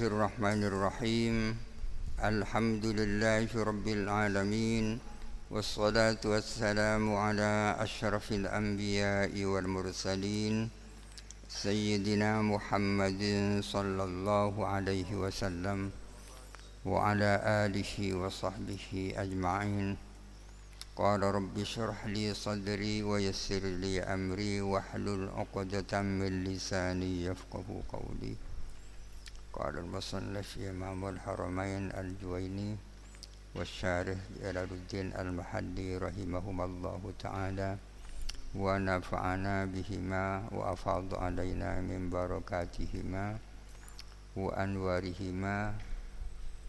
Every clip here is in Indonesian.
الرحمن الرحيم. الحمد لله رب العالمين والصلاة والسلام على أشرف الأنبياء والمرسلين سيدنا محمد صلى الله عليه وسلم وعلى آله وصحبه أجمعين. قال رب اشرح لي صدري ويسر لي أمري واحلل عقدة من لساني يفقه قولي. قال المصنف إمام الحرمين الجويني والشارح جلال الدين المحلي رحمهما الله تعالى ونفعنا بهما وأفاض علينا من بركاتهما وأنوارهما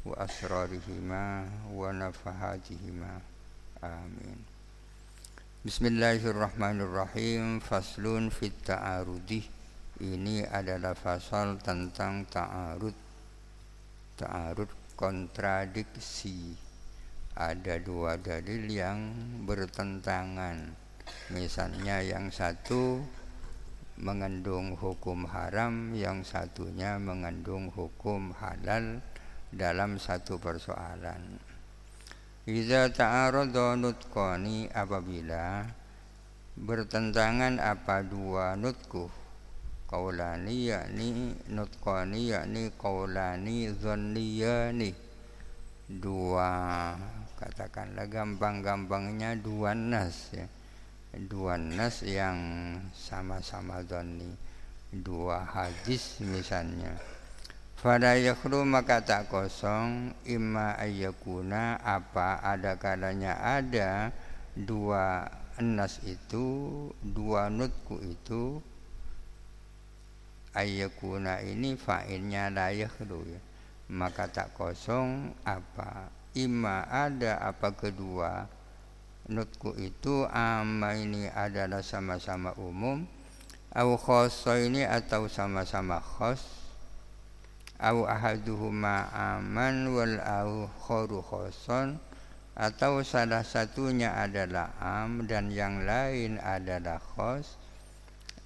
وأسرارهما ونفحاتهما. آمين. بسم الله الرحمن الرحيم. فصل في التعارض. Ini adalah pasal tentang ta'arud. Ta'arud kontradiksi. Ada dua dalil yang bertentangan. Misalnya yang satu mengandung hukum haram yang satunya mengandung hukum halal dalam satu persoalan. Iza ta'arada nutqani apabila bertentangan apa dua nutku qaulani yakni nutqani yakni qaulani dhanniyani dua. Katakanlah gampang-gampangnya dua nas ya. Dua nas yang sama-sama dhanni dua hadis misalnya. Fala yakhlu maka tak kosong. Imma ayyakuna apa ada kalanya ada dua nas itu dua nutku itu ayyakuna ini fa'ilnya la yakhlu ya. Maka tak kosong apa imma ada apa kedua nutku itu amma ini adalah sama-sama umum au khosso ini atau sama-sama khos au ahaduhuma aman wal au khoru khoson atau salah satunya adalah am dan yang lain adalah khos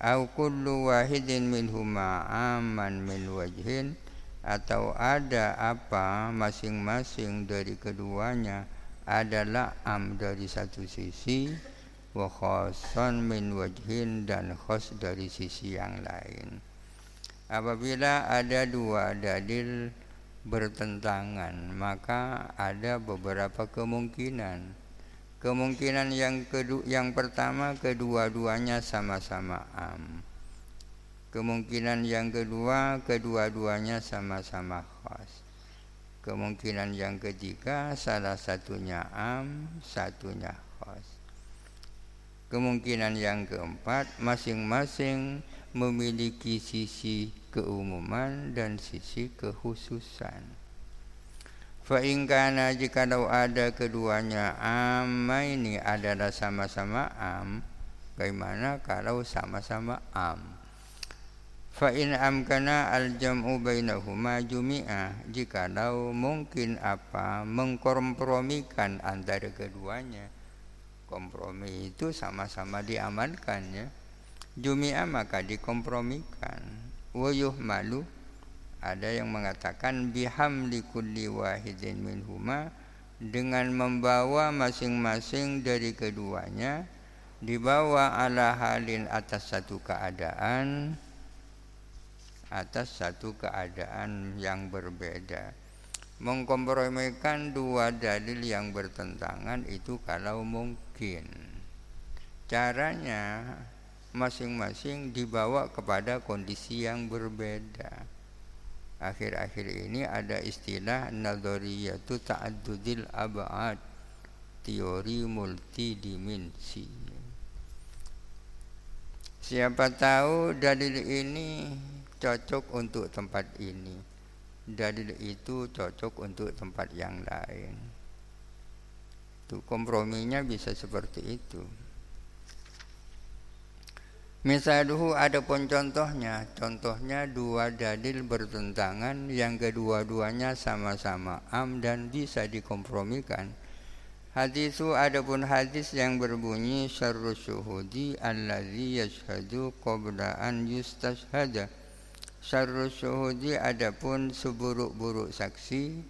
au kullu wahidin minhuma aman min wajhin. Atau ada apa masing-masing dari keduanya adalah am dari satu sisi wa khosan min wajhin dan khos dari sisi yang lain. Apabila ada dua dalil bertentangan maka ada beberapa kemungkinan Kemungkinan yang kedua, yang pertama kedua-duanya sama-sama am. Kemungkinan yang kedua kedua-duanya sama-sama khas. Kemungkinan yang ketiga salah satunya am, satunya khas. Kemungkinan yang keempat masing-masing memiliki sisi keumuman dan sisi kekhususan. Fa'ingkana jikalau ada keduanya amma ini adalah sama-sama am Bagaimana kalau sama-sama am? Fa'in amkana al-jam'u bainahuma jumi'ah Jikalau mungkin apa mengkompromikan antara keduanya Kompromi itu sama-sama diamalkan ya. Jumi'ah maka dikompromikan. Wayuh malu ada yang mengatakan bihamli kulli wahidin minhuma dengan membawa masing-masing dari keduanya dibawa ala halin atas satu keadaan atas satu keadaan yang berbeda. Mengkompromikan dua dalil yang bertentangan itu kalau mungkin. Caranya masing-masing dibawa kepada kondisi yang berbeda akhir-akhir ini ada istilah nadhariyatu ta'addudil ab'ad teori multidimensi. Siapa tahu dalil ini cocok untuk tempat ini. Dalil itu cocok untuk tempat yang lain. Itu komprominya bisa seperti itu Misaluhu adapun contohnya, contohnya dua dalil bertentangan yang kedua-duanya sama-sama am dan bisa dikompromikan. Hadisu adapun hadis yang berbunyi syarru syuhudi allazi yashhadu qabla an yustashhada. syarrus syuhudi adapun seburuk-buruk saksi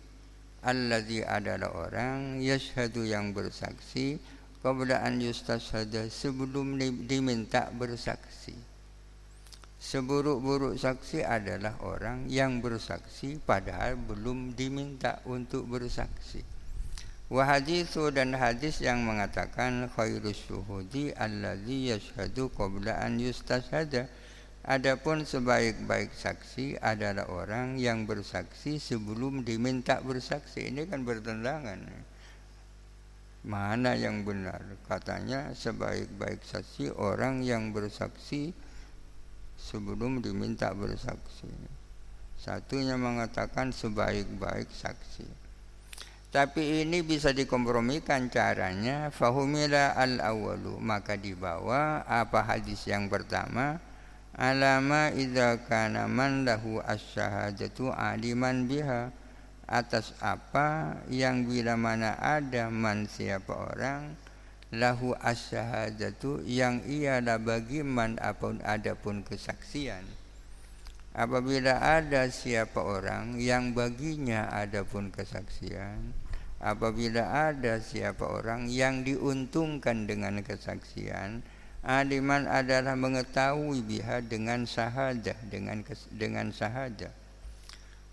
alladzi adalah orang yashhadu yang bersaksi qabla an yustashhada sebelum diminta bersaksi seburuk-buruk saksi adalah orang yang bersaksi padahal belum diminta untuk bersaksi wa hadithu dan hadis yang mengatakan khairus syuhudi alladzi yashhadu qabla an yustashhada Adapun sebaik-baik saksi adalah orang yang bersaksi sebelum diminta bersaksi. Ini kan bertentangan. Mana yang benar? Katanya sebaik-baik saksi orang yang bersaksi sebelum diminta bersaksi. Satunya mengatakan sebaik-baik saksi. Tapi ini bisa dikompromikan caranya. Fahumila al-awalu. Maka dibawa apa hadis yang pertama alama idza kana man lahu asyhadatu aliman biha atas apa yang bila mana ada man siapa orang lahu asyhadatu yang ialah bagi man apun adapun kesaksian apabila ada siapa orang yang baginya adapun kesaksian apabila ada siapa orang yang diuntungkan dengan kesaksian Aliman adalah mengetahui biha dengan sahadah dengan dengan sahadah.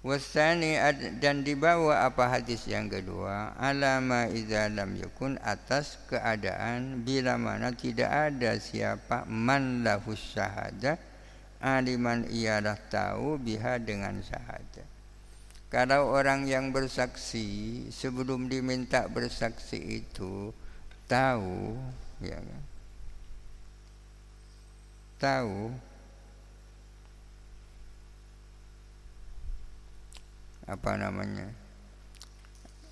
Wasani dan dibawa apa hadis yang kedua alama idza lam yakun atas keadaan bila mana tidak ada siapa man lahu syahadah aliman ialah tahu biha dengan syahadah. Kalau orang yang bersaksi sebelum diminta bersaksi itu tahu ya kan tahu apa namanya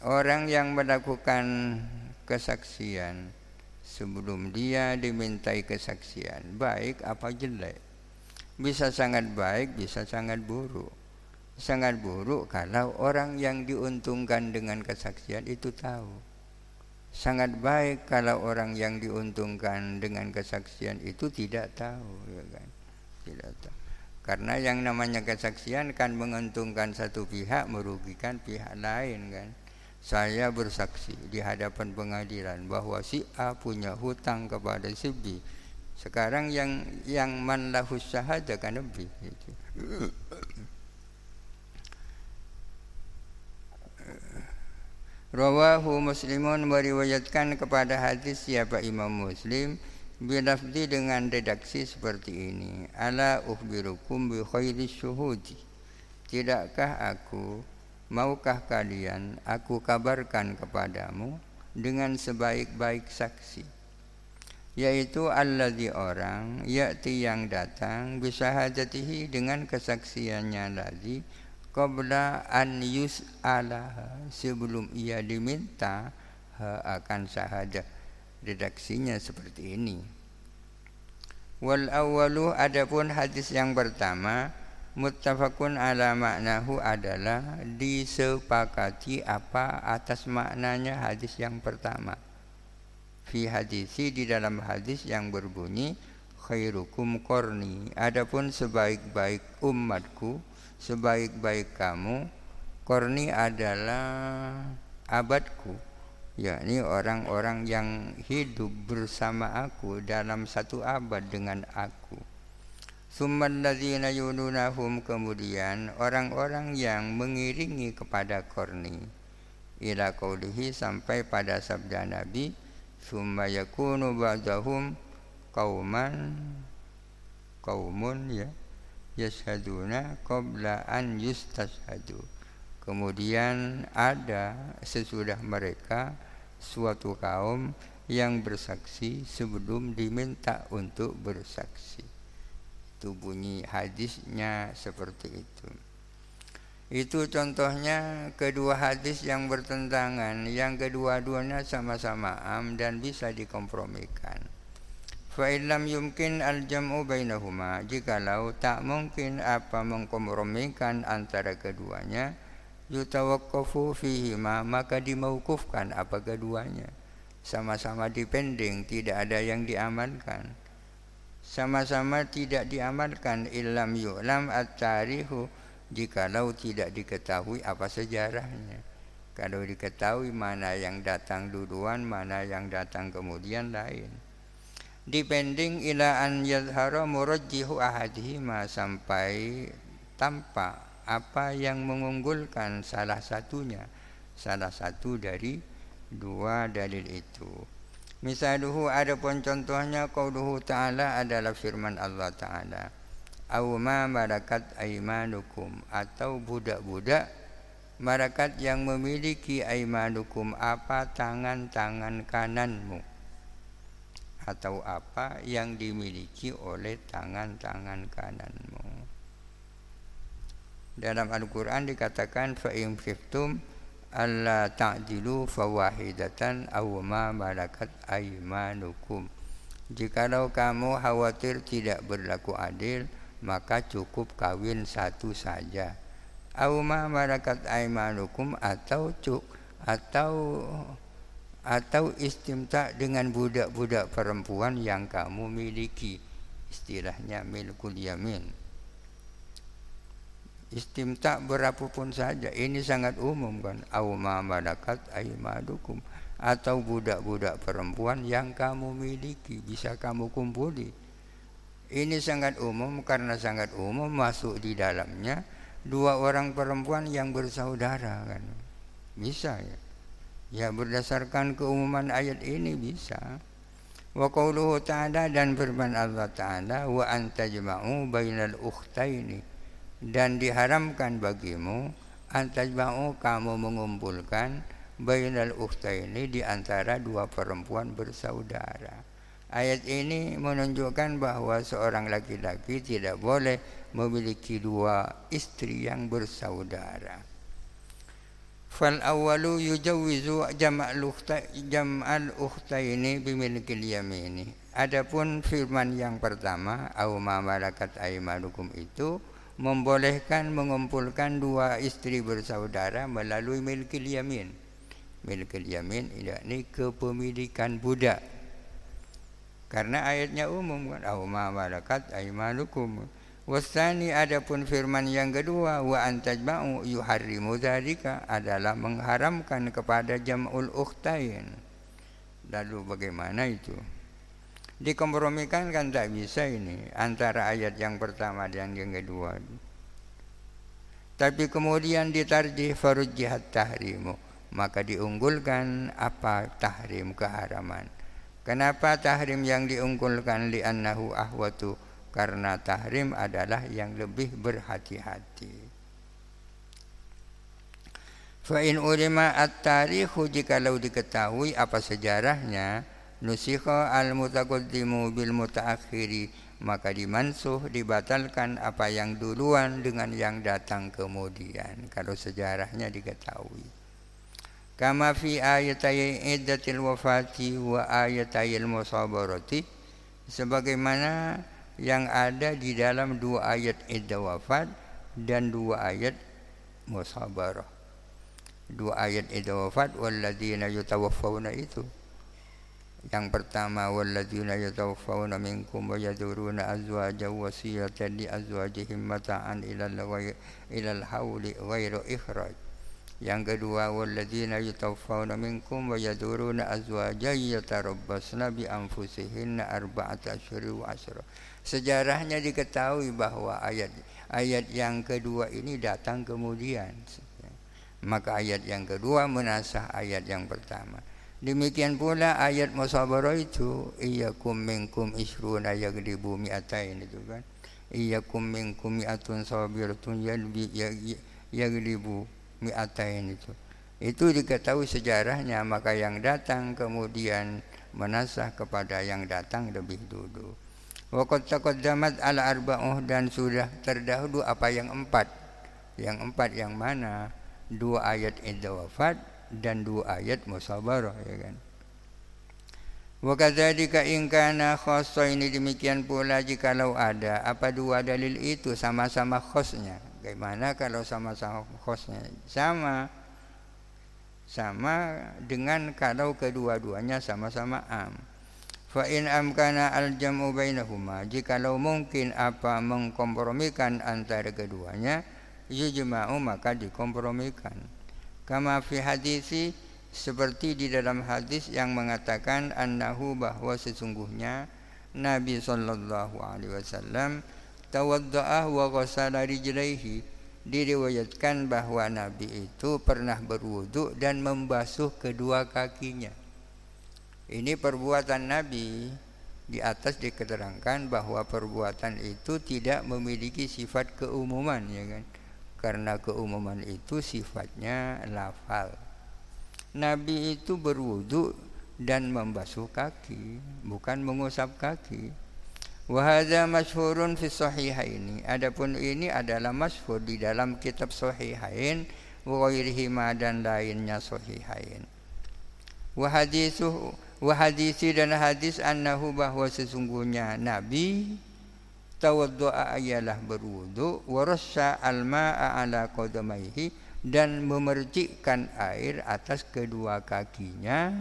orang yang melakukan kesaksian sebelum dia dimintai kesaksian baik apa jelek. Bisa sangat baik bisa sangat buruk. Sangat buruk kalau orang yang diuntungkan dengan kesaksian itu tahu. Sangat baik kalau orang yang diuntungkan dengan kesaksian itu tidak tahu ya kan? Tidak tahu karena yang namanya kesaksian kan menguntungkan satu pihak merugikan pihak lain kan saya bersaksi di hadapan pengadilan bahwa si A punya hutang kepada si B sekarang yang yang man lahu syahada kan lebih gitu. Rawahu Muslimun meriwayatkan kepada hadis siapa Imam Muslim bilafzi dengan redaksi seperti ini. Ala ukhbirukum bi khairi syuhudi. Tidakkah aku maukah kalian aku kabarkan kepadamu dengan sebaik-baik saksi yaitu alladzi orang yakti yang datang bisa hajatihi dengan kesaksiannya lagi qabla an yus'ala sebelum ia diminta akan syahadah redaksinya seperti ini. Wal awalu adapun hadis yang pertama muttafaqun ala maknahu adalah disepakati apa atas maknanya hadis yang pertama. Fi hadisi di dalam hadis yang berbunyi khairukum korni. Adapun sebaik-baik umatku sebaik-baik kamu korni adalah abadku yakni orang-orang yang hidup bersama aku dalam satu abad dengan aku. Summan ladzina yununahum kemudian orang-orang yang mengiringi kepada korni. Ila qaulihi sampai pada sabda Nabi summa yakunu ba'dahum kauman kaumun ya yashaduna qabla an yustashhadu kemudian ada sesudah mereka suatu kaum yang bersaksi sebelum diminta untuk bersaksi. Itu bunyi hadisnya seperti itu. Itu contohnya kedua hadis yang bertentangan. Yang kedua-duanya sama-sama am dan bisa dikompromikan. Fa'ilam yumkin al-jam'u bainahuma. Jikalau tak mungkin apa mengkompromikan antara keduanya Yutawakkafu fihima Maka dimaukufkan apa keduanya. Sama-sama dipending Tidak ada yang diamankan sama-sama tidak diamalkan ilam yu'lam at-tarihu jikalau tidak diketahui apa sejarahnya. Kalau diketahui mana yang datang duluan mana yang datang kemudian lain. Depending ila an yadhara murajjihu ahadihima sampai tampak apa yang mengunggulkan salah satunya? Salah satu dari dua dalil itu. Misaluhu adapun contohnya qauluhu ta'ala adalah firman Allah ta'ala. Aw ma malakat aimanukum atau budak-budak malakat yang memiliki aimanukum apa tangan-tangan kananmu? Atau apa yang dimiliki oleh tangan-tangan kananmu. Dalam Al-Quran dikatakan fa'im khiftum alla ta'dilu fawahidatan aw ma malakat aymanukum. Jikalau kamu khawatir tidak berlaku adil, maka cukup kawin satu saja. Aw ma malakat aymanukum atau cuk atau atau istimta dengan budak-budak perempuan yang kamu miliki istilahnya milkul yamin istimta berapapun saja. Ini sangat umum kan. Awma malakat aimadukum atau budak-budak perempuan yang kamu miliki. Bisa kamu kumpuli. Ini sangat umum. Karena sangat umum masuk di dalamnya dua orang perempuan yang bersaudara kan. Bisa ya. Ya berdasarkan keumuman ayat ini bisa. Wa qauluhu ta'ala dan firman Allah Ta'ala wa antajma'u bainal ukhtaini dan diharamkan bagimu antajma'u kamu mengumpulkan bainal ukhtaini di antara dua perempuan bersaudara. Ayat ini menunjukkan bahwa seorang laki-laki tidak boleh memiliki dua istri yang bersaudara. Fal awalu yujawizu jam'al jam'al ukhtaini bimilkil yamini. Adapun firman yang pertama au ma malakat itu membolehkan mengumpulkan dua istri bersaudara melalui milkil yamin. Milkil yamin ini kepemilikan budak. Karena ayatnya umum kan au ma malakat aymanukum. Wasani adapun firman yang kedua wa antajma'u yuharrimu dzalika adalah mengharamkan kepada jam'ul ukhtain. Lalu bagaimana itu? Dikompromikan kan tak bisa ini antara ayat yang pertama dan yang kedua. Tapi kemudian ditarjih farujjihat tahrimu. Maka diunggulkan apa tahrim keharaman. Kenapa tahrim yang diunggulkan li'annahu ahwatu karena tahrim adalah yang lebih berhati-hati. Fa in ulima at-tarikhu jikalau diketahui apa sejarahnya nusikha al-mutaqaddimu bil mutaakhiri maka dimansuh dibatalkan apa yang duluan dengan yang datang kemudian kalau sejarahnya diketahui. Kama fi ayatai iddatil wafati wa ayatai musabarati sebagaimana yang ada di dalam dua ayat iddah wafat dan dua ayat musabarah. Dua ayat iddah wafat walladzina yutawaffawna itu. Yang pertama walladzina yatawaffawna minkum wa yaduruna azwajan wasiyatan li azwajihim mata'an ilal ilal hauli ghairu ikhraj. Yang kedua walladzina yatawaffawna minkum wa yaduruna azwajan yatarabbasna bi anfusihinna arba'ata asyhur wa. Sejarahnya diketahui bahwa ayat ayat yang kedua ini datang kemudian. Maka ayat yang kedua menasah ayat yang pertama. Demikian pula ayat musabarah itu iyyakum minkum isruna yaglibu mi'atain itu kan. Iyyakum minkum mi'atun sabiratun yalbi yaglibu mi'atain itu. Itu diketahui sejarahnya maka yang datang kemudian menasah kepada yang datang lebih dulu. Waqad taqaddamat al arba'uh dan sudah terdahulu apa yang empat. Yang empat yang mana? Dua ayat iddah wafat dan dua ayat musabarah ya kan. Wa kadzalika in kana ini demikian pula jikalau ada apa dua dalil itu sama-sama khosnya. Bagaimana kalau sama-sama khosnya? Sama sama dengan kalau kedua-duanya sama-sama am Fa in amkana al jam'u bainahuma jikalau mungkin apa mengkompromikan antara keduanya yujma'u maka dikompromikan. Kama fi hadisi seperti di dalam hadis yang mengatakan annahu bahwa sesungguhnya Nabi sallallahu alaihi wasallam tawadda'a wa ghassala rijlaihi diriwayatkan bahwa Nabi itu pernah berwudu dan membasuh kedua kakinya. Ini perbuatan Nabi di atas diketerangkan bahwa perbuatan itu tidak memiliki sifat keumuman ya kan. Karena keumuman itu sifatnya lafal. Nabi itu berwudu dan membasuh kaki, bukan mengusap kaki. Wahada masyhurun fi sahihaini. Adapun ini adalah masyhur di dalam kitab sahihain wa dan lainnya sahihain. Wa hadithu dan hadis annahu bahwa sesungguhnya Nabi tawaddu'a berwudu wa rassa al-ma'a ala qadamaihi dan memercikkan air atas kedua kakinya.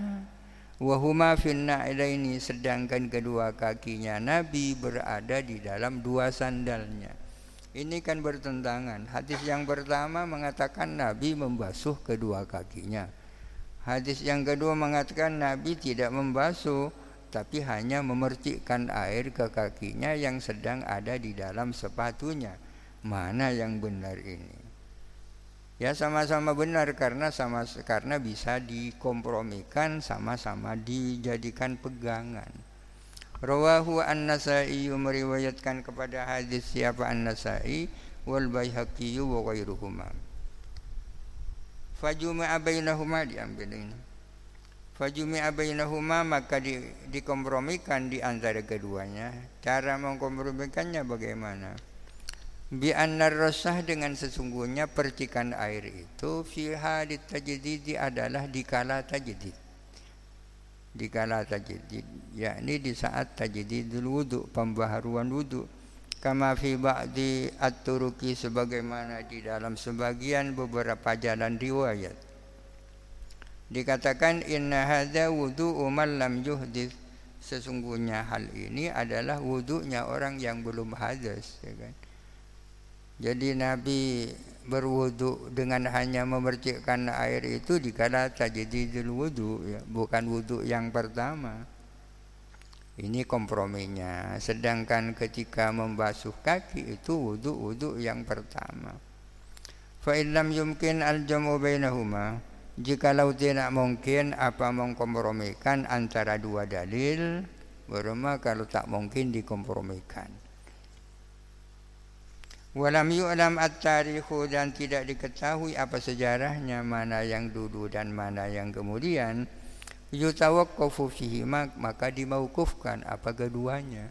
Wa huma ini sedangkan kedua kakinya Nabi berada di dalam dua sandalnya. Ini kan bertentangan. Hadis yang pertama mengatakan Nabi membasuh kedua kakinya. Hadis yang kedua mengatakan Nabi tidak membasuh tapi hanya memercikkan air ke kakinya yang sedang ada di dalam sepatunya. Mana yang benar ini? Ya sama-sama benar karena sama karena bisa dikompromikan sama-sama dijadikan pegangan. Rawahu An-Nasa'i meriwayatkan kepada hadis siapa An-Nasa'i wal Baihaqi wa ghairuhuma. Fajumi'a bainahuma diambil ini. Fajumi'a bainahuma maka di, dikompromikan di antara keduanya. Cara mengkompromikannya bagaimana? Bi annar rasah dengan sesungguhnya percikan air itu fi halit tajdidi adalah dikala tajdid. Dikala tajdid, yakni di saat tajdidul wudu, pembaharuan wudu kama fi ba'di at-turuki sebagaimana di dalam sebagian beberapa jalan riwayat dikatakan inna hadza wudu'u man lam yuhdits sesungguhnya hal ini adalah wudhunya orang yang belum hadas ya kan jadi Nabi berwudu dengan hanya memercikkan air itu dikala tajdidul wudu ya bukan wudu yang pertama ini komprominya. Sedangkan ketika membasuh kaki itu wudhu-wudhu yang pertama. Fa'ilam yumkin al-jamu bainahuma. Jikalau tidak mungkin apa mengkompromikan antara dua dalil, beruma kalau tak mungkin dikompromikan. Walam yu'lam at-tarikhu dan tidak diketahui apa sejarahnya, mana yang dulu dan mana yang kemudian yutawaqqafu fihi maka dimaukufkan apa keduanya.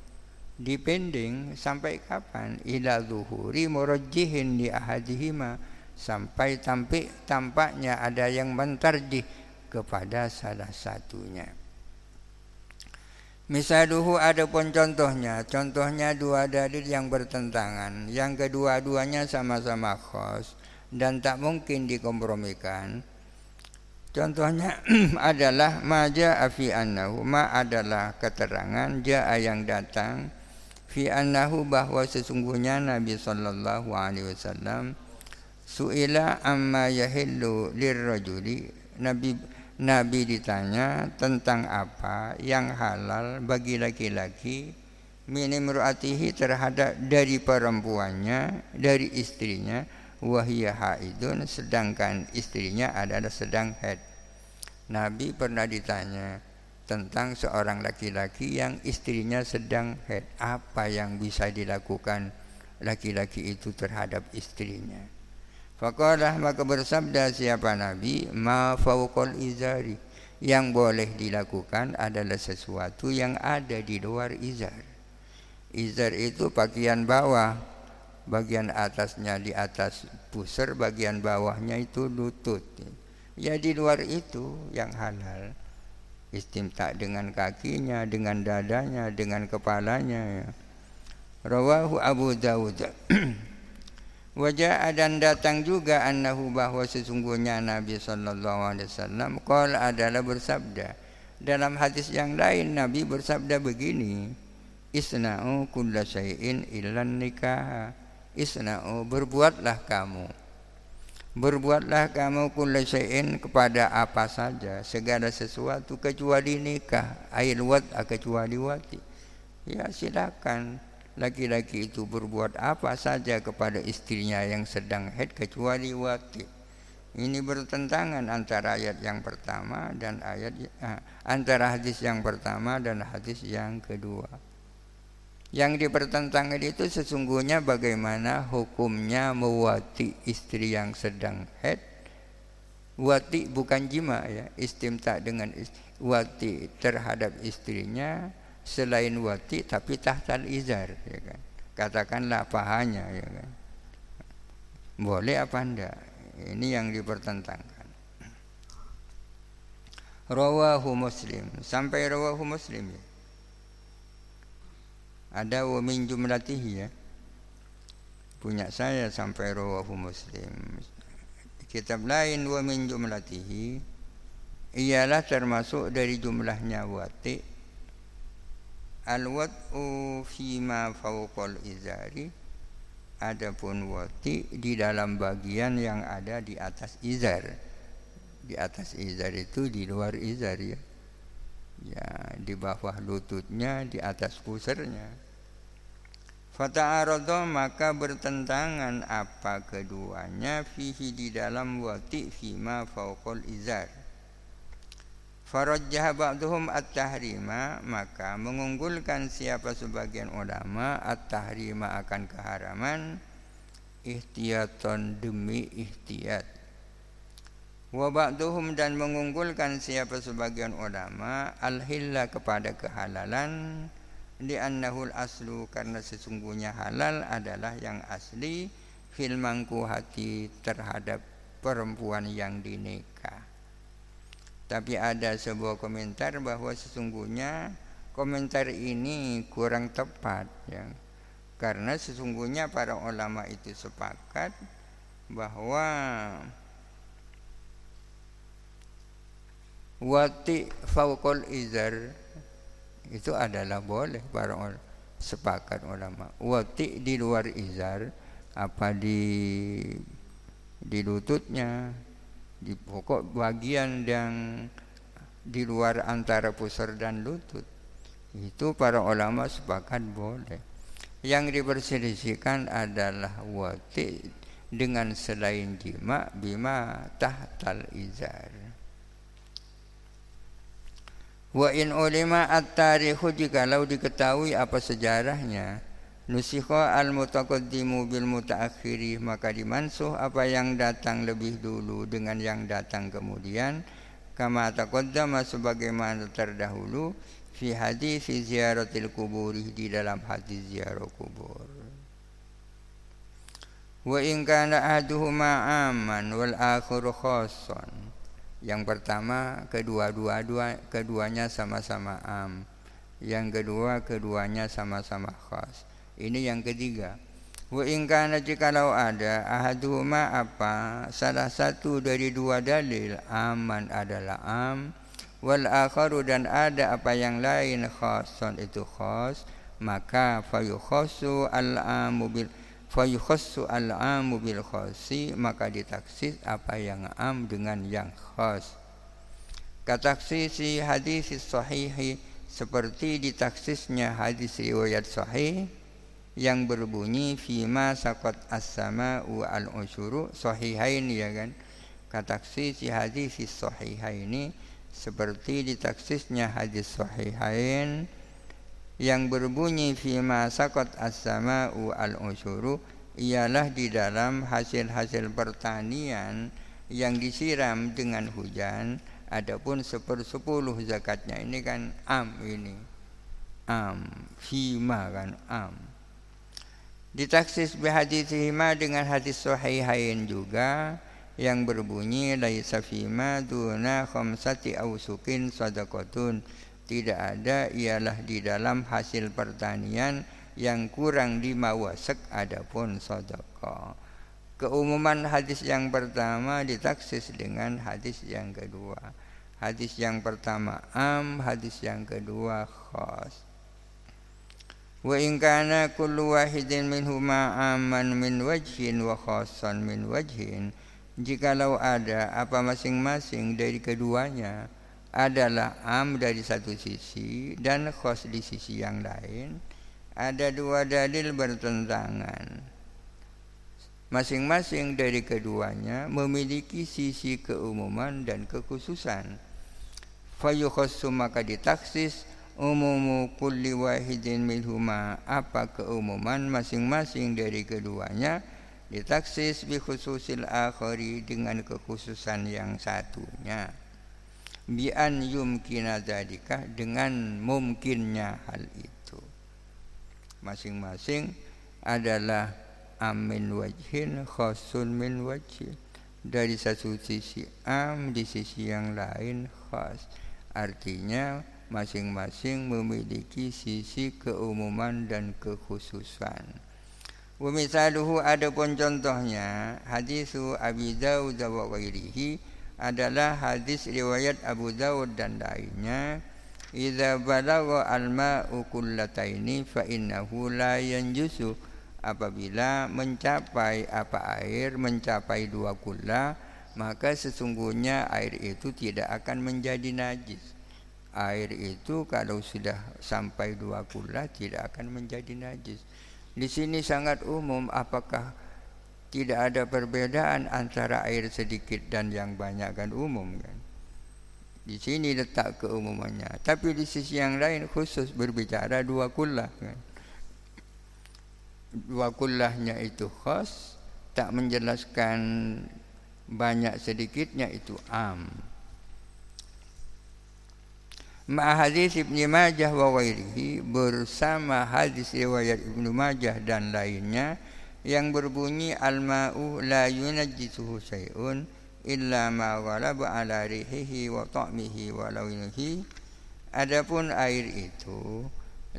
Dipending sampai kapan? Ila zuhuri murajjihin di ahadihima sampai tampik tampaknya ada yang mentarjih kepada salah satunya. Misaluhu pun contohnya. Contohnya dua dalil yang bertentangan. Yang kedua-duanya sama-sama khos Dan tak mungkin dikompromikan. Contohnya adalah maja fi annahu ma adalah keterangan jaa yang datang. Fi annahu bahwa sesungguhnya Nabi sallallahu alaihi wasallam suila amma yahillu lirrajuli Nabi Nabi ditanya tentang apa yang halal bagi laki-laki minimruatihi terhadap dari perempuannya dari istrinya wahiyah haidun sedangkan istrinya adalah sedang haid. Nabi pernah ditanya tentang seorang laki-laki yang istrinya sedang haid. Apa yang bisa dilakukan laki-laki itu terhadap istrinya? Faqalah maka bersabda siapa Nabi, ma fawqal izari. Yang boleh dilakukan adalah sesuatu yang ada di luar izar. Izar itu pakaian bawah bagian atasnya di atas pusar, bagian bawahnya itu lutut. Ya di luar itu yang halal. Istimta dengan kakinya, dengan dadanya, dengan kepalanya. Rawahu Abu Dawud. Wajah dan datang juga annahu bahwa sesungguhnya Nabi sallallahu alaihi wasallam qala adalah bersabda. Dalam hadis yang lain Nabi bersabda begini isna'u kulla syai'in illan nikah isna'u berbuatlah kamu. Berbuatlah kamu kulla syai'in kepada apa saja segala sesuatu kecuali nikah ail wat kecuali wati. Ya silakan laki-laki itu berbuat apa saja kepada istrinya yang sedang haid kecuali wati. Ini bertentangan antara ayat yang pertama dan ayat eh, antara hadis yang pertama dan hadis yang kedua. Yang dipertentangkan itu sesungguhnya bagaimana hukumnya mewati istri yang sedang haid. Wati bukan jima ya, istimta dengan istri. wati terhadap istrinya selain wati tapi tahtal izar ya kan? Katakanlah pahanya ya kan? Boleh apa enggak? Ini yang dipertentangkan. Rawahu muslim. Sampai rawahu muslim ya? Ada wa min jumlatihi ya? Punya saya sampai rawahu muslim. Kitab lain wa min jumlatihi ialah termasuk dari jumlahnya wati Al-wad'u fima fawqal izari. Adapun wati di dalam bagian yang ada di atas izar. Di atas izar itu di luar izar ya. Ya di bawah lututnya di atas pusarnya Fata'arodo maka bertentangan apa keduanya Fihi di dalam wati fima fawqal izar Farajjah ba'duhum at-tahrima Maka mengunggulkan siapa sebagian ulama At-tahrima akan keharaman Ihtiyaton demi ihtiyat. Wa dan mengunggulkan siapa sebagian ulama Al-hilla kepada kehalalan Li'annahul aslu Karena sesungguhnya halal adalah yang asli Fil hati terhadap perempuan yang dinikah tapi ada sebuah komentar bahwa sesungguhnya komentar ini kurang tepat ya. Karena sesungguhnya para ulama itu sepakat bahwa wati fauqul izar itu adalah boleh para ulama sepakat ulama wati di luar izar apa di di lututnya di pokok bagian yang di luar antara pusar dan lutut. Itu para ulama sepakat boleh. Yang diperselisihkan adalah wati dengan selain jima bima tahtal izar. Wa in ulima at-tarikhu jikalau diketahui apa sejarahnya Nusikha al-mutaqaddimu bil mutaakhiri maka dimansuh apa yang datang lebih dulu dengan yang datang kemudian. Kama taqaddama sebagaimana terdahulu fi hadis ziaratil kuburi di dalam hadis ziarah kubur. Wa in kana ahaduhuma aman wal akhiru khassan. Yang pertama kedua-dua dua keduanya sama-sama am. Yang kedua keduanya sama-sama khas ini yang ketiga. Wa in kana jikalau ada ahaduhuma apa salah satu dari dua dalil aman adalah am wal akharu dan ada apa yang lain khasun itu khas maka fayukhassu al amu bil fayukhassu al amu bil khasi maka ditaksis apa yang am dengan yang khas kataksisi hadis sahihi seperti ditaksisnya hadis riwayat sahih yang berbunyi fima sakot as-sama'u al-usyuru sahihain ya kan? Kataksi si hadis sahihaini seperti ditaksisnya hadis sahihain yang berbunyi fima sakot as-sama'u al-usyuru ialah di dalam hasil-hasil pertanian yang disiram dengan hujan adapun sepersepuluh zakatnya. Ini kan am ini. Am fima kan am Ditaksis bihadithihima dengan hadis sahihain juga yang berbunyi laisa fima duna khamsati ausukin sadaqatun tidak ada ialah di dalam hasil pertanian yang kurang lima wasek adapun sedekah. Keumuman hadis yang pertama ditaksis dengan hadis yang kedua. Hadis yang pertama am, hadis yang kedua khas. Wa in kana kullu wahidin minhuma aman min wajhin wa khassan min wajhin. Jikalau ada apa masing-masing dari keduanya adalah am dari satu sisi dan khas di sisi yang lain, ada dua dalil bertentangan. Masing-masing dari keduanya memiliki sisi keumuman dan kekhususan fayukhassu maka ditaksis umumu kulli wahidin minhuma. Apa keumuman masing-masing dari keduanya ditaksis bi khususil akhari dengan kekhususan yang satunya. Bi an yumkina dzalika dengan mungkinnya hal itu. Masing-masing adalah amin wajhin khasun min wajhin. Dari satu sisi am di sisi yang lain khas. Artinya masing-masing memiliki sisi keumuman dan kekhususan. Wa misaluhu adapun contohnya hadisu Abi Dawud wa ghairihi adalah hadis riwayat Abu Dawud dan lainnya Idza balagha al-ma'u kullataini fa innahu la yanjusu apabila mencapai apa air mencapai dua kula maka sesungguhnya air itu tidak akan menjadi najis. Air itu kalau sudah sampai dua kula tidak akan menjadi najis. Di sini sangat umum apakah tidak ada perbedaan antara air sedikit dan yang banyak kan umum kan. Di sini letak keumumannya. Tapi di sisi yang lain khusus berbicara dua kullah kan. Dua kullahnya itu khas tak menjelaskan banyak sedikitnya itu am. Ma hadis Ibnu Majah wa ghairihi bersama hadis riwayat Ibnu Majah dan lainnya yang berbunyi al-ma'u la yunajjisuhu syai'un illa ma ghalaba ala rihihi wa ta'mihi wa lawnihi adapun air itu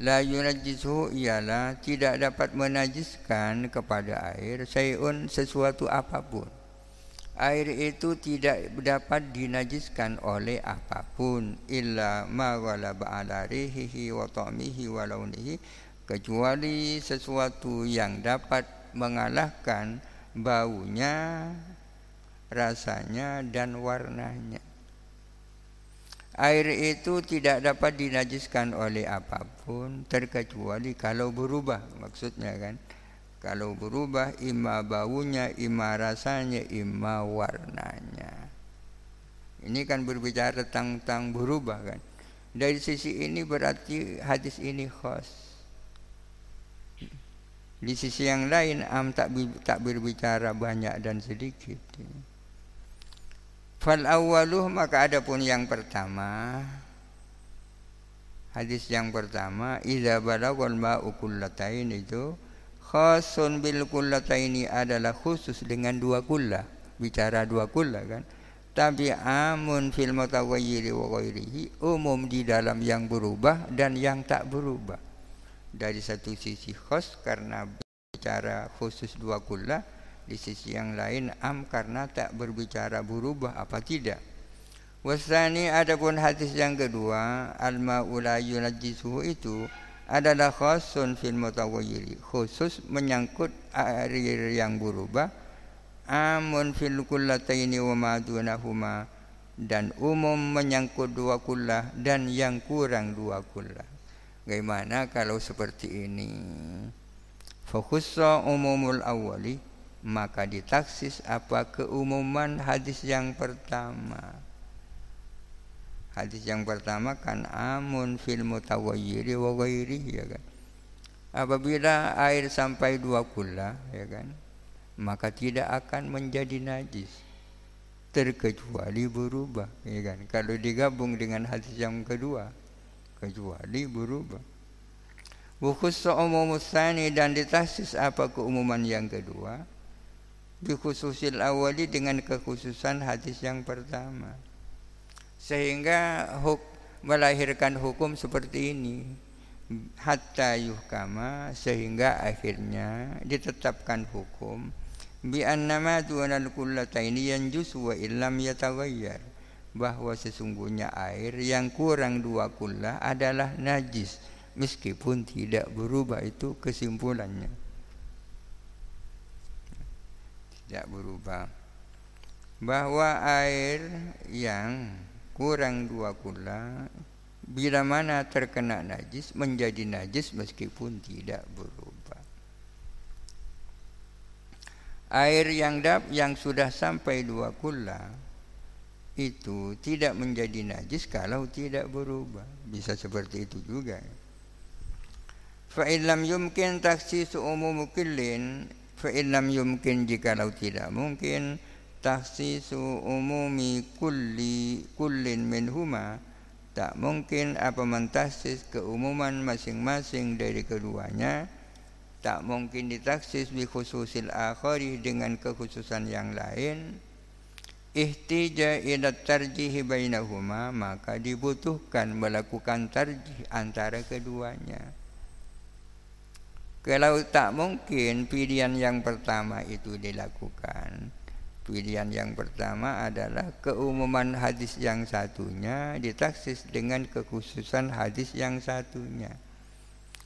la yunajjisuhu ialah tidak dapat menajiskan kepada air syai'un sesuatu apapun air itu tidak dapat dinajiskan oleh apa pun illa ma ghalaba ala rihihi wa ta'mihi wa launihi kecuali sesuatu yang dapat mengalahkan baunya rasanya dan warnanya. Air itu tidak dapat dinajiskan oleh apa pun terkecuali kalau berubah maksudnya kan kalau berubah ima baunya, ima rasanya, ima warnanya. Ini kan berbicara tentang berubah kan. Dari sisi ini berarti hadis ini khas. Di sisi yang lain am tak tak berbicara banyak dan sedikit. Fal awaluh maka ada pun yang pertama Hadis yang pertama Iza balaghal ma'u kullatain itu khasun bil kullataini adalah khusus dengan dua kullah. Bicara dua kullah kan? Tapi amun fil mutaghayyiri wa ghairihi umum di dalam yang berubah dan yang tak berubah. Dari satu sisi khas karena bicara khusus dua kullah di sisi yang lain am karena tak berbicara berubah apa tidak? Wasani adapun hadis yang kedua al maula yunajjisuhu itu adalah khusun fil mutawayyiri khusus menyangkut air yang berubah amun fil kullataini wa ma dunahuma dan umum menyangkut dua kullah dan yang kurang dua kullah. Bagaimana kalau seperti ini? Fokusa umumul awali maka ditaksis apa keumuman hadis yang pertama Hadis yang pertama kan amun fil mutawayyiri wa ghairi ya kan. Apabila air sampai dua kula ya kan, maka tidak akan menjadi najis terkecuali berubah ya kan. Kalau digabung dengan hadis yang kedua kecuali berubah. Bukus umum tsani dan ditasis apa keumuman yang kedua? Bikhususil awali dengan kekhususan hadis yang pertama sehingga huk, melahirkan hukum seperti ini. Hatta yuhkama sehingga akhirnya ditetapkan hukum bi annama dunal kullataini yanjus wa illam yataghayyar. Bahwa sesungguhnya air yang kurang dua kullah adalah najis meskipun tidak berubah itu kesimpulannya. Tidak berubah. Bahwa air yang kurang dua kullah bila mana terkena najis menjadi najis meskipun tidak berubah air yang dap yang sudah sampai dua kullah itu tidak menjadi najis kalau tidak berubah. Bisa seperti itu juga. Fa illam yumkin taksis umum kullin fa illam yumkin jikalau tidak mungkin taksis umumi kulli kullin minhuma. Tak mungkin apa mentaksis keumuman masing-masing dari keduanya. Tak mungkin ditaksis bi khususil akhari dengan kekhususan yang lain. Ihtija ila tarjih bainahuma maka dibutuhkan melakukan tarjih antara keduanya. Kalau tak mungkin pilihan yang pertama itu dilakukan pilihan yang pertama adalah keumuman hadis yang satunya ditaksis dengan kekhususan hadis yang satunya.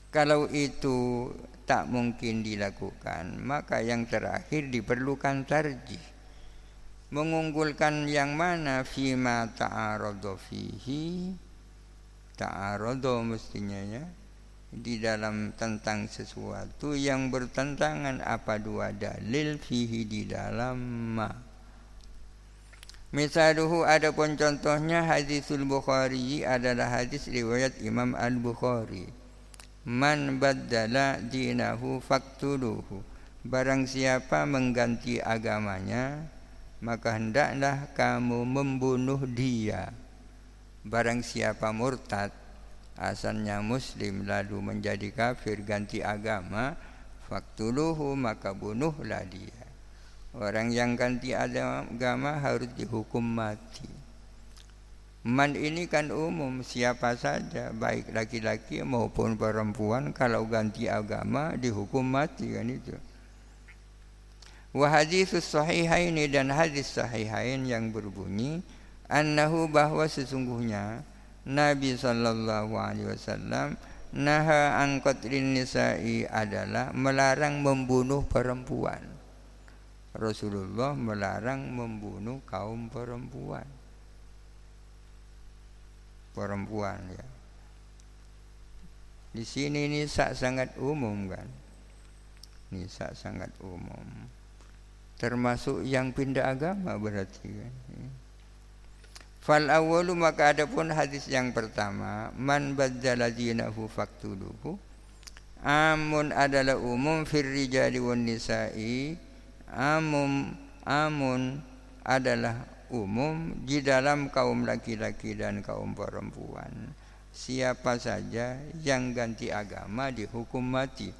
Kalau itu tak mungkin dilakukan maka yang terakhir diperlukan tarjih. Mengunggulkan yang mana fima ta'aradu fihi ta'aradu mestinya ya di dalam tentang sesuatu yang bertentangan apa dua dalil fihi di dalam ma Misaluhu adapun contohnya hadisul Bukhari adalah hadis riwayat Imam Al-Bukhari. Man baddala dinahu faktuluhu. Barang siapa mengganti agamanya, maka hendaklah kamu membunuh dia barang siapa murtad asalnya muslim lalu menjadi kafir ganti agama faktuluhu maka bunuhlah dia. Orang yang ganti agama harus dihukum mati. Man ini kan umum siapa saja baik laki-laki maupun perempuan kalau ganti agama dihukum mati kan itu. Wa haditsus sahihaini dan hadis sahihain yang berbunyi annahu bahwa sesungguhnya Nabi sallallahu alaihi wasallam naha an qatlin nisa'i adalah melarang membunuh perempuan. Rasulullah melarang membunuh kaum perempuan. Perempuan ya. Di sini nisa sangat umum kan. Nisa sangat umum termasuk yang pindah agama berarti kan fal awwalu maka adapun hadis yang pertama man badzala dinahu faktuluhu. Amun adalah umum fir rijali wan nisa'i. Amum amun adalah umum di dalam kaum laki-laki dan kaum perempuan. Siapa saja yang ganti agama dihukum mati.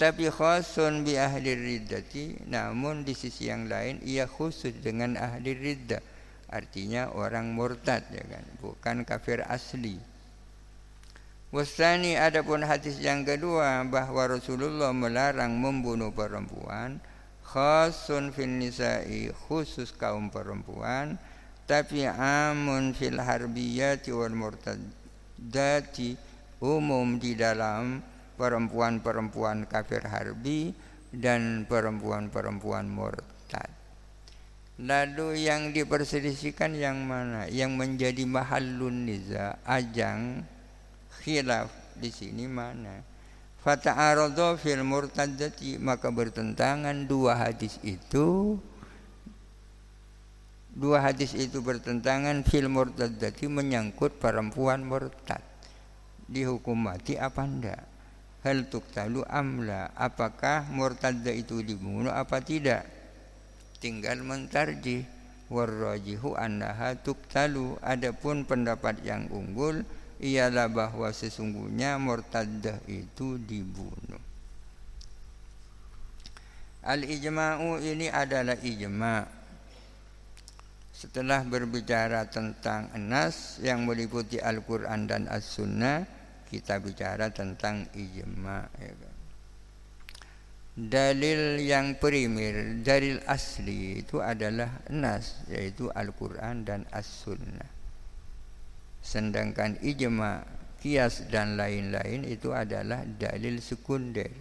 Tapi khasun bi ahli riddati namun di sisi yang lain ia khusus dengan ahli riddah artinya orang murtad ya kan bukan kafir asli Wasani adapun hadis yang kedua bahwa Rasulullah melarang membunuh perempuan khasun fil nisa'i khusus kaum perempuan tapi amun fil harbiyati wal murtadati umum di dalam perempuan-perempuan kafir harbi dan perempuan-perempuan murtad. Lalu yang diperselisihkan yang mana? Yang menjadi mahallun niza, ajang khilaf di sini mana? Fata'aradu fil murtadati maka bertentangan dua hadis itu dua hadis itu bertentangan fil murtadati menyangkut perempuan murtad dihukum mati apa enggak hal tuktalu amla apakah murtadda itu dibunuh apa tidak tinggal mentarjih warrajihu annaha tuktalu. Adapun pendapat yang unggul ialah bahwa sesungguhnya murtaddah itu dibunuh. Al ijma'u ini adalah ijma' setelah berbicara tentang nas yang meliputi Al-Quran dan As-Sunnah kita bicara tentang ijma ya kan. Dalil yang primer, dalil asli itu adalah nas, yaitu Al-Quran dan As-Sunnah. Sedangkan ijma, kias dan lain-lain itu adalah dalil sekunder.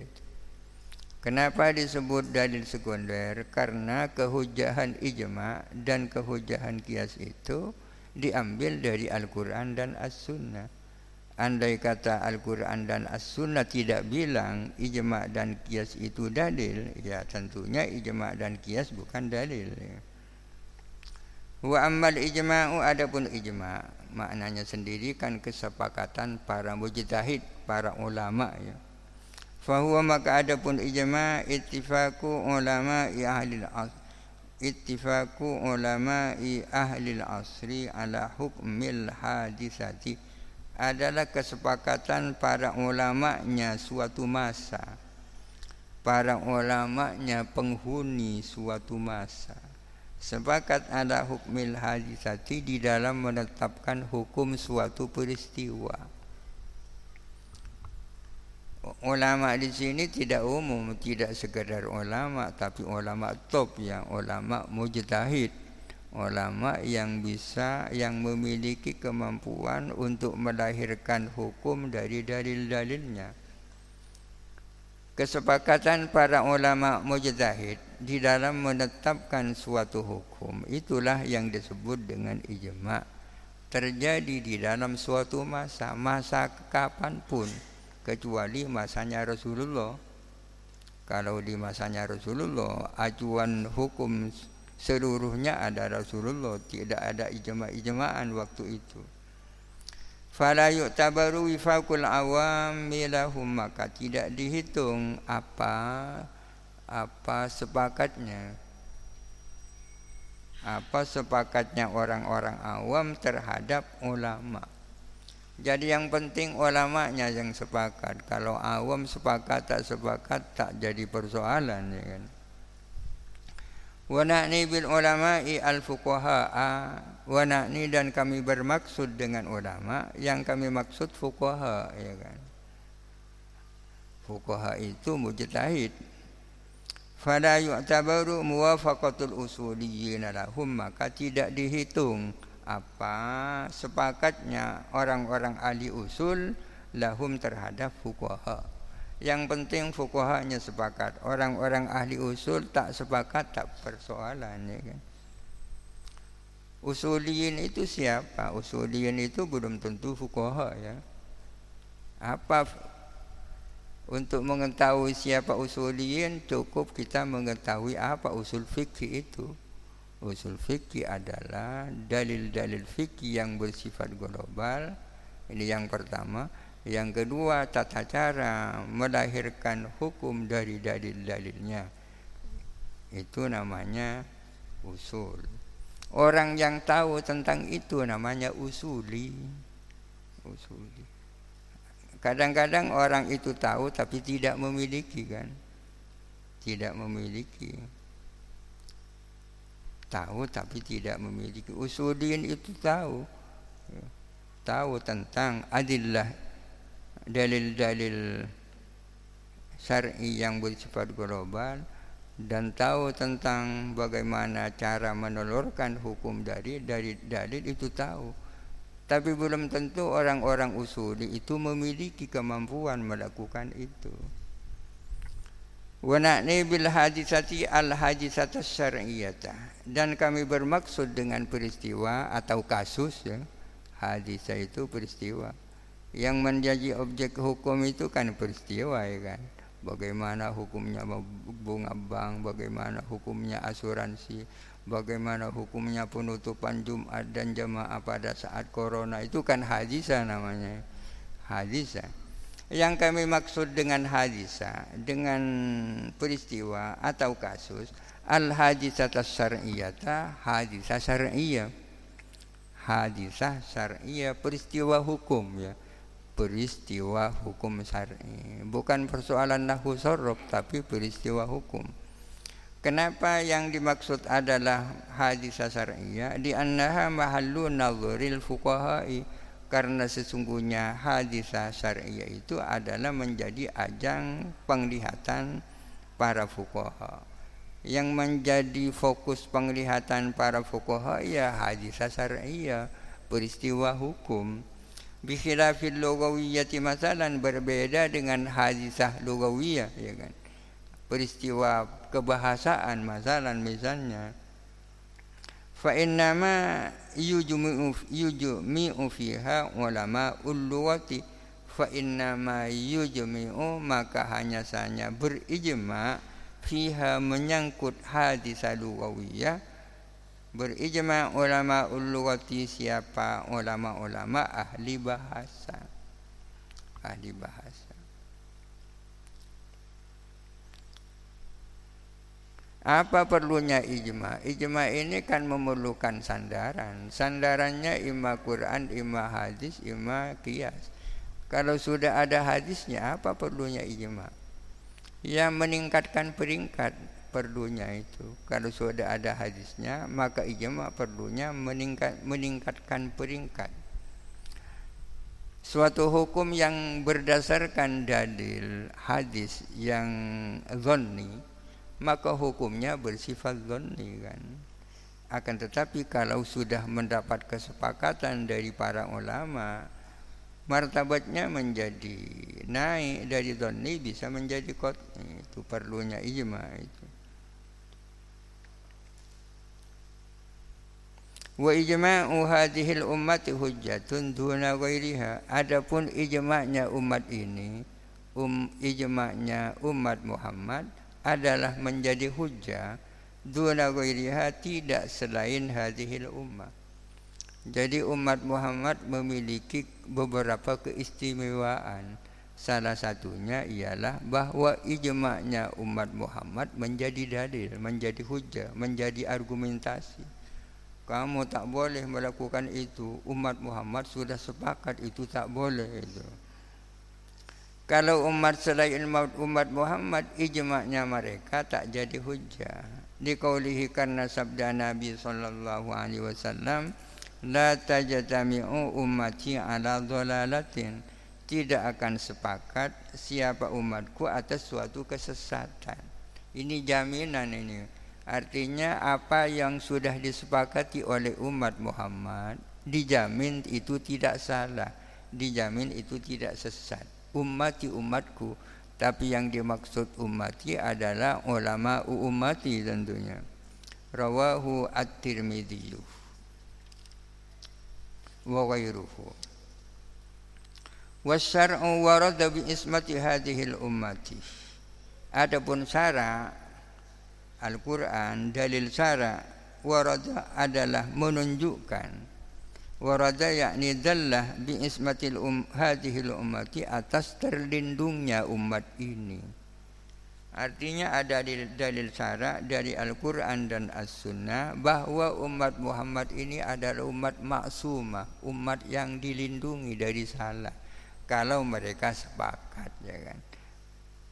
Kenapa disebut dalil sekunder? Karena kehujahan ijma dan kehujahan kias itu diambil dari Al-Quran dan As-Sunnah. Andai kata Al-Quran dan As-Sunnah tidak bilang ijma' dan kias itu dalil, ya tentunya ijma' dan kias bukan dalil. Wa ammal ijma'u adapun ijma' maknanya sendiri kan kesepakatan para mujtahid, para ulama ya. Fahuwa maka adapun ijma' ittifaku ulama ahli al ittifaku ulama ahli al-asri ala hukmil hadisati adalah kesepakatan para ulamanya suatu masa. Para ulamanya penghuni suatu masa. Sepakat ada hukmil hadisati di dalam menetapkan hukum suatu peristiwa. Ulama di sini tidak umum tidak sekedar ulama tapi ulama top yang ulama mujtahid ulama yang bisa yang memiliki kemampuan untuk melahirkan hukum dari dalil-dalilnya. Kesepakatan para ulama mujtahid di dalam menetapkan suatu hukum itulah yang disebut dengan ijma. Terjadi di dalam suatu masa, masa kapan pun kecuali masanya Rasulullah. Kalau di masanya Rasulullah acuan hukum seluruhnya ada Rasulullah tidak ada ijma-ijma'an waktu itu. Fala yu'tabaru wifaqul awam milahum maka tidak dihitung apa apa sepakatnya. Apa sepakatnya orang-orang awam terhadap ulama. Jadi yang penting ulamanya yang sepakat. Kalau awam sepakat tak sepakat tak jadi persoalan ya kan Wa na'ni bil ulama'i al fuqaha'a wa na'ni dan kami bermaksud dengan ulama yang kami maksud fuqaha ya kan. Fuqaha itu mujtahid. Fala yu'tabaru muwafaqatul usuliyyin lahum maka tidak dihitung apa sepakatnya orang-orang ahli usul lahum terhadap fuqaha. Yang penting fukuhanya sepakat. Orang-orang ahli usul tak sepakat tak persoalan ya kan. Usuliyin itu siapa? Usuliyin itu belum tentu fukuha ya. Apa untuk mengetahui siapa usuliyin cukup kita mengetahui apa usul fikih itu. Usul fikih adalah dalil-dalil fikih yang bersifat global. Ini yang pertama. Yang kedua tata cara melahirkan hukum dari dalil-dalilnya. Itu namanya usul. Orang yang tahu tentang itu namanya usuli. Usuli. Kadang-kadang orang itu tahu tapi tidak memiliki kan. Tidak memiliki. Tahu tapi tidak memiliki. Usulin itu tahu. Tahu tentang adillah dalil-dalil syar'i yang bersifat global dan tahu tentang bagaimana cara menelurkan hukum dari dari dalil itu tahu. Tapi belum tentu orang-orang usuli itu memiliki kemampuan melakukan itu. Wa na'ni bil hadisati al hadisata syar'iyyata dan kami bermaksud dengan peristiwa atau kasus ya. Hadisah itu peristiwa yang menjadi objek hukum itu kan peristiwa ya kan? Bagaimana hukumnya bunga bank bagaimana hukumnya asuransi bagaimana hukumnya penutupan Jumat dan jamaah pada saat corona. Itu kan hadisah namanya. Hadisah. Yang kami maksud dengan hadisah dengan peristiwa atau kasus al hadisah syar'iyata hadisah syar'iyah. Hadisah syar'iyah peristiwa hukum ya peristiwa hukum syar'i. Bukan persoalan nahu sorof tapi peristiwa hukum. Kenapa yang dimaksud adalah hadis syar'iyah? Di annaha mahallu nadhuril fuqahai. Karena sesungguhnya hadis syar'iyah itu adalah menjadi ajang penglihatan para fuqaha. Yang menjadi fokus penglihatan para fuqaha ya hadis syar'iyyah peristiwa hukum bikhilafil lugawiyyati masalan berbeda dengan hadisah lugawiyah ya kan? Peristiwa kebahasaan masalan misalnya. Fa innama yujmi'u yujmi'u fiha ulama ulluwati. Fa innama yujmi'u maka hanya saja berijma fiha menyangkut hadis lugawiyah berijma ulama ulluwati siapa ulama-ulama ahli bahasa ahli bahasa Apa perlunya ijma? Ijma ini kan memerlukan sandaran. Sandarannya ima Quran, ima hadis, ima kias. Kalau sudah ada hadisnya, apa perlunya ijma? Yang meningkatkan peringkat perlunya itu. Kalau sudah ada hadisnya, maka ijma perlunya meningkat, meningkatkan peringkat. Suatu hukum yang berdasarkan dalil hadis yang zonni, maka hukumnya bersifat dhanni kan akan tetapi kalau sudah mendapat kesepakatan dari para ulama martabatnya menjadi naik dari dhanni bisa menjadi kot itu perlunya ijma itu hadhil ummati hujjatun duna ghairiha adapun ijma'nya umat ini um ijma'nya umat Muhammad adalah menjadi hujah duna ghairiha tidak selain hadhil ummah. Jadi umat Muhammad memiliki beberapa keistimewaan. Salah satunya ialah bahwa ijma'nya umat Muhammad menjadi dalil, menjadi hujah, menjadi argumentasi. Kamu tak boleh melakukan itu. Umat Muhammad sudah sepakat itu tak boleh itu. Kalau umat selain umat Muhammad ijma'nya mereka tak jadi hujah. Dikaulihi karena sabda Nabi sallallahu alaihi wasallam la tajtami'u ummati ala dhalalatin tidak akan sepakat siapa umatku atas suatu kesesatan. Ini jaminan ini. Artinya apa yang sudah disepakati oleh umat Muhammad dijamin itu tidak salah, dijamin itu tidak sesat. Ummati umatku tapi yang dimaksud ummati adalah ulama ummati tentunya. Rawahu at-tirmidzi wa ghairuhu wasyar'u warada bi ismati hadhihi al-ummati adapun syara Al-Quran dalil syara warada adalah menunjukkan warada yakni dallah bi ismatil um hadhil ummati atas terlindungnya umat ini. Artinya ada dalil syarak dari Al-Quran dan As-Sunnah bahwa umat Muhammad ini adalah umat maksumah umat yang dilindungi dari salah. Kalau mereka sepakat ya kan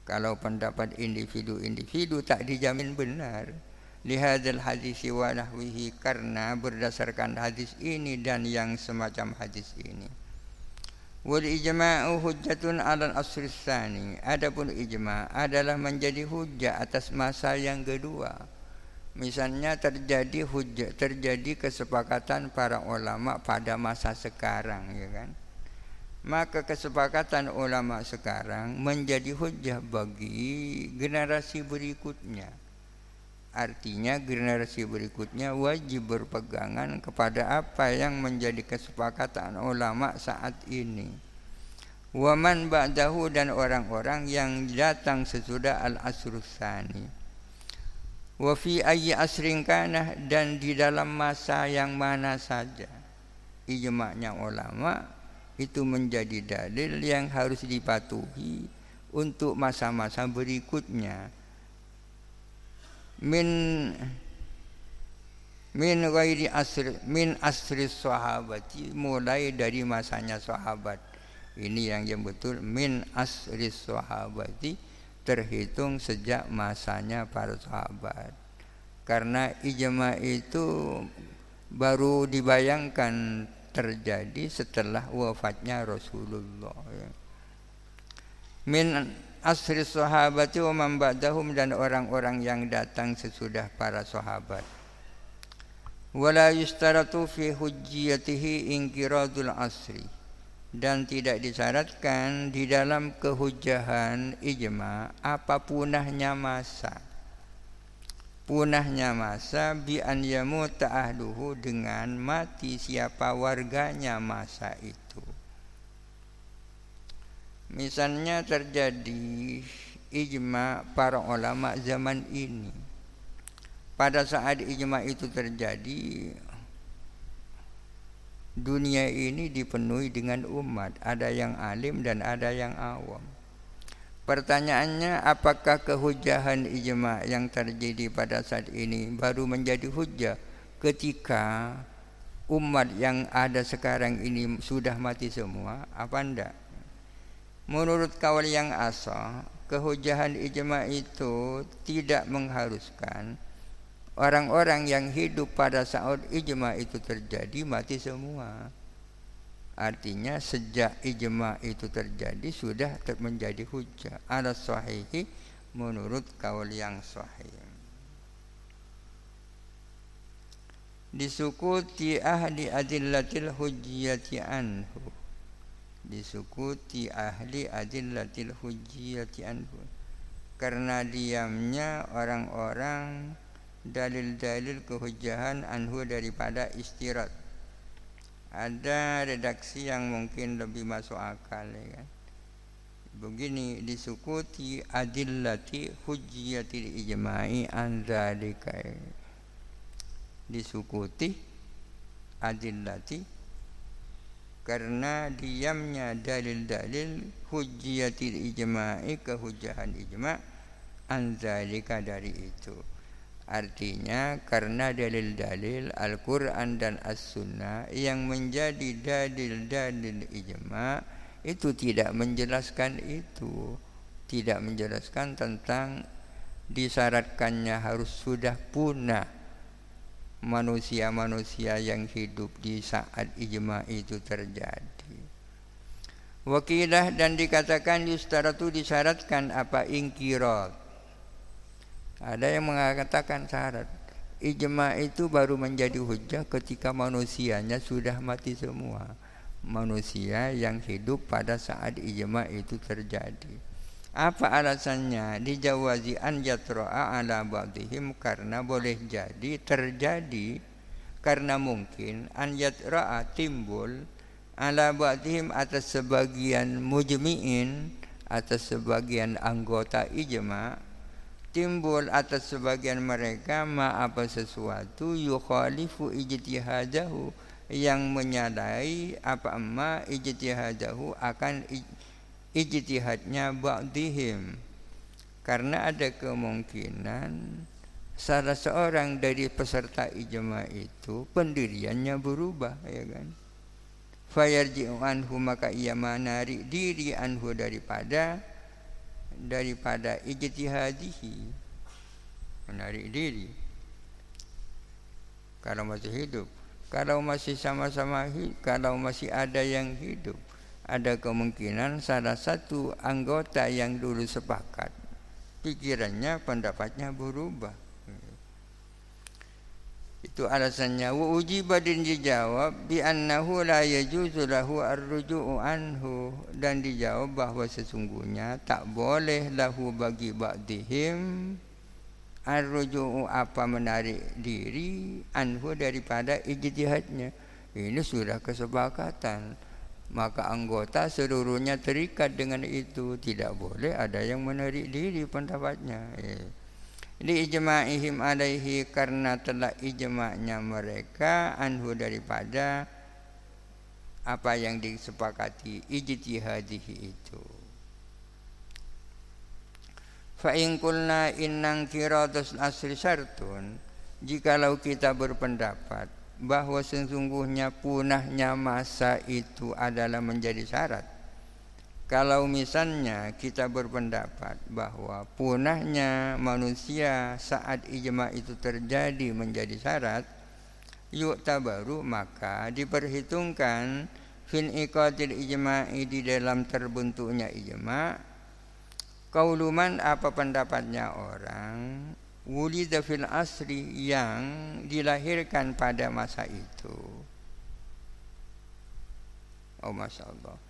kalau pendapat individu-individu tak dijamin benar. Lihadal hadis wa nahwihi karena berdasarkan hadis ini dan yang semacam hadis ini. Wal ijma'u hujjatun asri tsani. Adapun ijma' adalah menjadi hujjah atas masa yang kedua. Misalnya terjadi hujjah terjadi kesepakatan para ulama pada masa sekarang ya kan maka kesepakatan ulama sekarang menjadi hujjah bagi generasi berikutnya Artinya generasi berikutnya wajib berpegangan kepada apa yang menjadi kesepakatan ulama saat ini. Waman ba'dahu dan orang-orang yang datang sesudah al-asrusani. Wa fi ayyi asrin kana dan di dalam masa yang mana saja. Ijma'nya ulama itu menjadi dalil yang harus dipatuhi untuk masa-masa berikutnya. Min min ghairi asri min asri sahabati mulai dari masanya sahabat. Ini yang yang betul min asri sahabati terhitung sejak masanya para sahabat. Karena ijma itu baru dibayangkan terjadi setelah wafatnya Rasulullah min asri sahabati wa man ba'dahum dan orang-orang yang datang sesudah para sahabat. Wala yustaratu fi hujjiyatihi inqiradul asri. Dan tidak disyaratkan di dalam kehujahan ijma apa punahnya masa punahnya masa bi an yamuta ahluhu dengan mati siapa warganya masa itu. Misalnya terjadi ijma para ulama zaman ini. Pada saat ijma itu terjadi dunia ini dipenuhi dengan umat. Ada yang alim dan ada yang awam pertanyaannya apakah kehujahan ijma yang terjadi pada saat ini baru menjadi hujah ketika umat yang ada sekarang ini sudah mati semua apa enggak menurut kawan yang asal kehujahan ijma itu tidak mengharuskan Orang-orang yang hidup pada saat ijma itu terjadi mati semua. Artinya sejak ijma itu terjadi sudah menjadi hujah. Ada sahihi menurut kaul yang sahih. Disukuti ahli adillatil hujjiyati anhu. Disukuti ahli adillatil hujjiyati anhu. Karena diamnya orang-orang dalil-dalil kehujahan anhu daripada istirat ada redaksi yang mungkin lebih masuk akal ya kan? Begini disukuti adillati hujjiyatil ijma'i an dzalika disukuti adillati karena diamnya dalil-dalil hujjiyatil ijma'i kehujahan ijma' an dzalika dari itu Artinya karena dalil-dalil Al-Quran dan As-Sunnah yang menjadi dalil-dalil ijma itu tidak menjelaskan itu, tidak menjelaskan tentang disyaratkannya harus sudah punah manusia-manusia yang hidup di saat ijma itu terjadi. Wakilah dan dikatakan yustaratu disyaratkan apa? Ingkirat ada yang mengatakan syarat ijma itu baru menjadi hujah ketika manusianya sudah mati semua. Manusia yang hidup pada saat ijma itu terjadi. Apa alasannya? Dijawazi an yatra'a ala ba'dihim karena boleh jadi terjadi karena mungkin an yatra'a timbul ala ba'dihim atas sebagian mujmi'in atas sebagian anggota ijma' timbul atas sebagian mereka ma apa sesuatu yukhalifu ijtihadahu yang menyadai apa amma ijtihadahu akan ijtihadnya ba'dihim. Karena ada kemungkinan salah seorang dari peserta ijma itu pendiriannya berubah ya kan? Fayarji'u anhu maka ia menarik diri anhu daripada daripada ijtihadihi menarik diri. Kalau masih hidup kalau masih sama-sama kalau masih ada yang hidup ada kemungkinan salah satu anggota yang dulu sepakat pikirannya pendapatnya berubah itu alasannya. Wa ujiba dan dijawab bi annahu la yajuzu lahu ar-ruju'u anhu. Dan dijawab bahwa sesungguhnya tak boleh lahu bagi ba'dihim ar-ruju'u apa menarik diri anhu daripada ijtihadnya. Ini sudah kesepakatan. Maka anggota seluruhnya terikat dengan itu. Tidak boleh ada yang menarik diri pendapatnya. Eh li ijma'ihim alaihi karena telah ijma'nya mereka anhu daripada apa yang disepakati ijtihadihi itu. Fa in qulna innang kiratus asri syartun jikalau kita berpendapat bahwa sesungguhnya punahnya masa itu adalah menjadi syarat kalau misalnya kita berpendapat bahwa punahnya manusia saat ijma itu terjadi menjadi syarat, yuk tabaru maka diperhitungkan fin iqatil ijma'i di dalam terbentuknya ijma Kauluman apa pendapatnya orang wulida fil asri yang dilahirkan pada masa itu. Oh Masya Allah.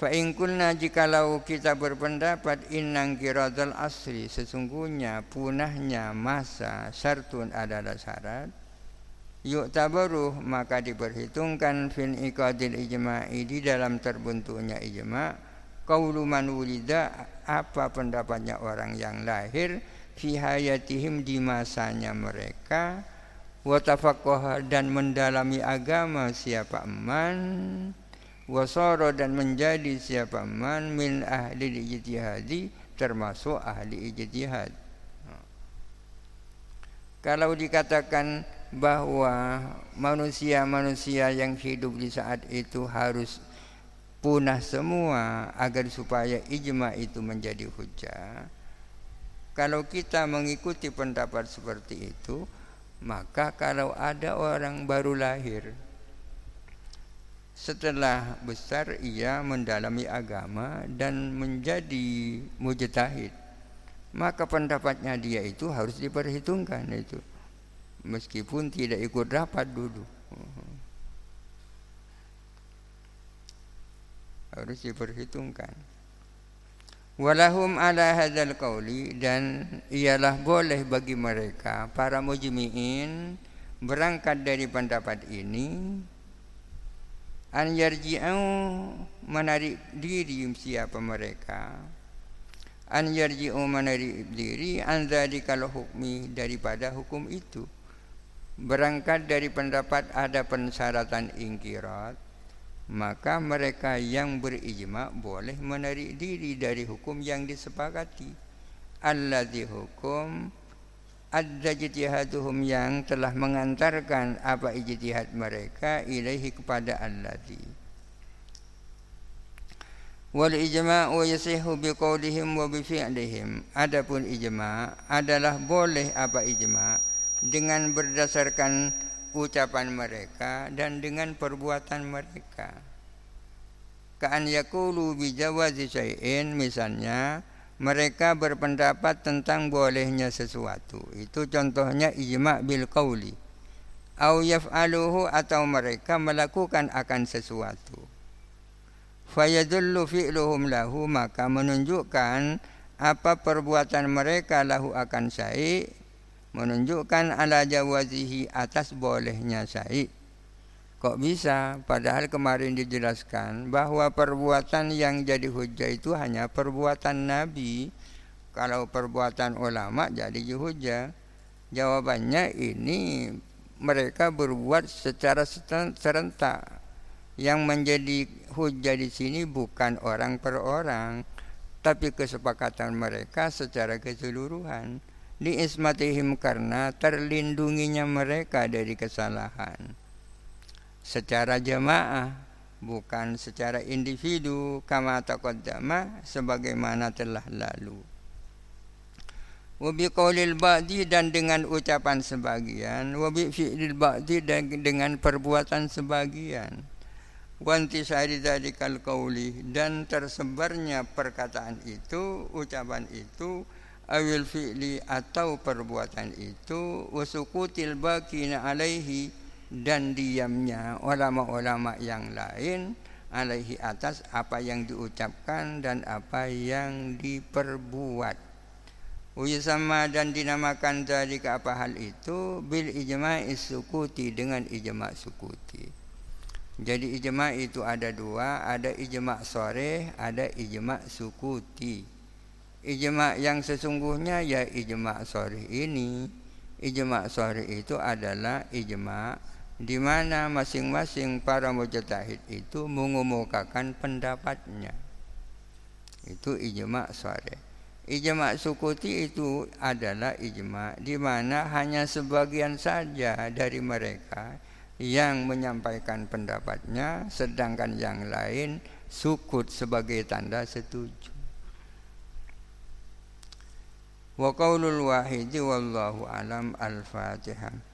Fa'in kulna jikalau kita berpendapat innang kiradal asri sesungguhnya punahnya masa syartun adalah syarat. Yuk tabaruh maka diperhitungkan fin ikadil ijma'i di dalam terbentuknya ijma' qaulu man wulida apa pendapatnya orang yang lahir? Fi hayatihim di masanya mereka. Wa dan mendalami agama siapa man wasara dan menjadi siapa man min ahli ijtihadi termasuk ahli ijtihad kalau dikatakan bahwa manusia-manusia yang hidup di saat itu harus punah semua agar supaya ijma itu menjadi hujah. Kalau kita mengikuti pendapat seperti itu, maka kalau ada orang baru lahir setelah besar ia mendalami agama dan menjadi mujtahid, maka pendapatnya dia itu harus diperhitungkan itu. Meskipun tidak ikut rapat dulu. harus diperhitungkan. Walahum ala hadzal qauli dan ialah boleh bagi mereka para mujmi'in berangkat dari pendapat ini an yarji'u menarik diri siapa mereka. An yarji'u menarik diri an dzalikal hukmi daripada hukum itu. Berangkat dari pendapat ada pensyaratan ingkirat maka mereka yang berijma boleh menarik diri dari hukum yang disepakati. Alladzi hukum ada ijtihaduhum yang telah mengantarkan apa ijtihad mereka ilaihi kepada alladzi wal ijma'u yasihu biqaulihim wa bi fi'lihim adapun ijma' adalah boleh apa ijma' dengan berdasarkan ucapan mereka dan dengan perbuatan mereka. Ka'an yakulu bijawazi syai'in misalnya mereka berpendapat tentang bolehnya sesuatu. Itu contohnya ijma' bil qawli. Au yaf'aluhu atau mereka melakukan akan sesuatu. Fayadullu fi'luhum lahu maka menunjukkan apa perbuatan mereka lahu akan syai' menunjukkan ala jawazihi atas bolehnya syahid. Kok bisa? Padahal kemarin dijelaskan bahwa perbuatan yang jadi hujah itu hanya perbuatan Nabi. Kalau perbuatan ulama jadi hujah. Jawabannya ini mereka berbuat secara serentak. Yang menjadi hujah di sini bukan orang per orang, tapi kesepakatan mereka secara keseluruhan li ismatihim karena terlindunginya mereka dari kesalahan secara jamaah bukan secara individu kama taqaddama sebagaimana telah lalu. Wabi qaulil ba'di dan dengan ucapan sebagian. Wabi fi'lil ba'di dan dengan perbuatan sebagian. Wanti sari dalikal qauli dan tersebarnya perkataan itu ucapan itu awil fi'li atau perbuatan itu wasukutil bakina alaihi dan diamnya ulama-ulama yang lain alaihi atas apa yang diucapkan dan apa yang diperbuat Uyusama dan dinamakan dari apa hal itu bil ijma' sukuti dengan ijma' sukuti. Jadi ijma' itu ada dua, ada ijma' sore, ada ijma' sukuti. Ijma yang sesungguhnya ya ijma sore ini. Ijma sore itu adalah ijma di mana masing-masing para mujtahid itu mengumumkakan pendapatnya. Itu ijma sore. Ijma sukuti itu adalah ijma di mana hanya sebagian saja dari mereka yang menyampaikan pendapatnya sedangkan yang lain sukut sebagai tanda setuju. Wa qaulul wahidi wallahu alam al-fatihah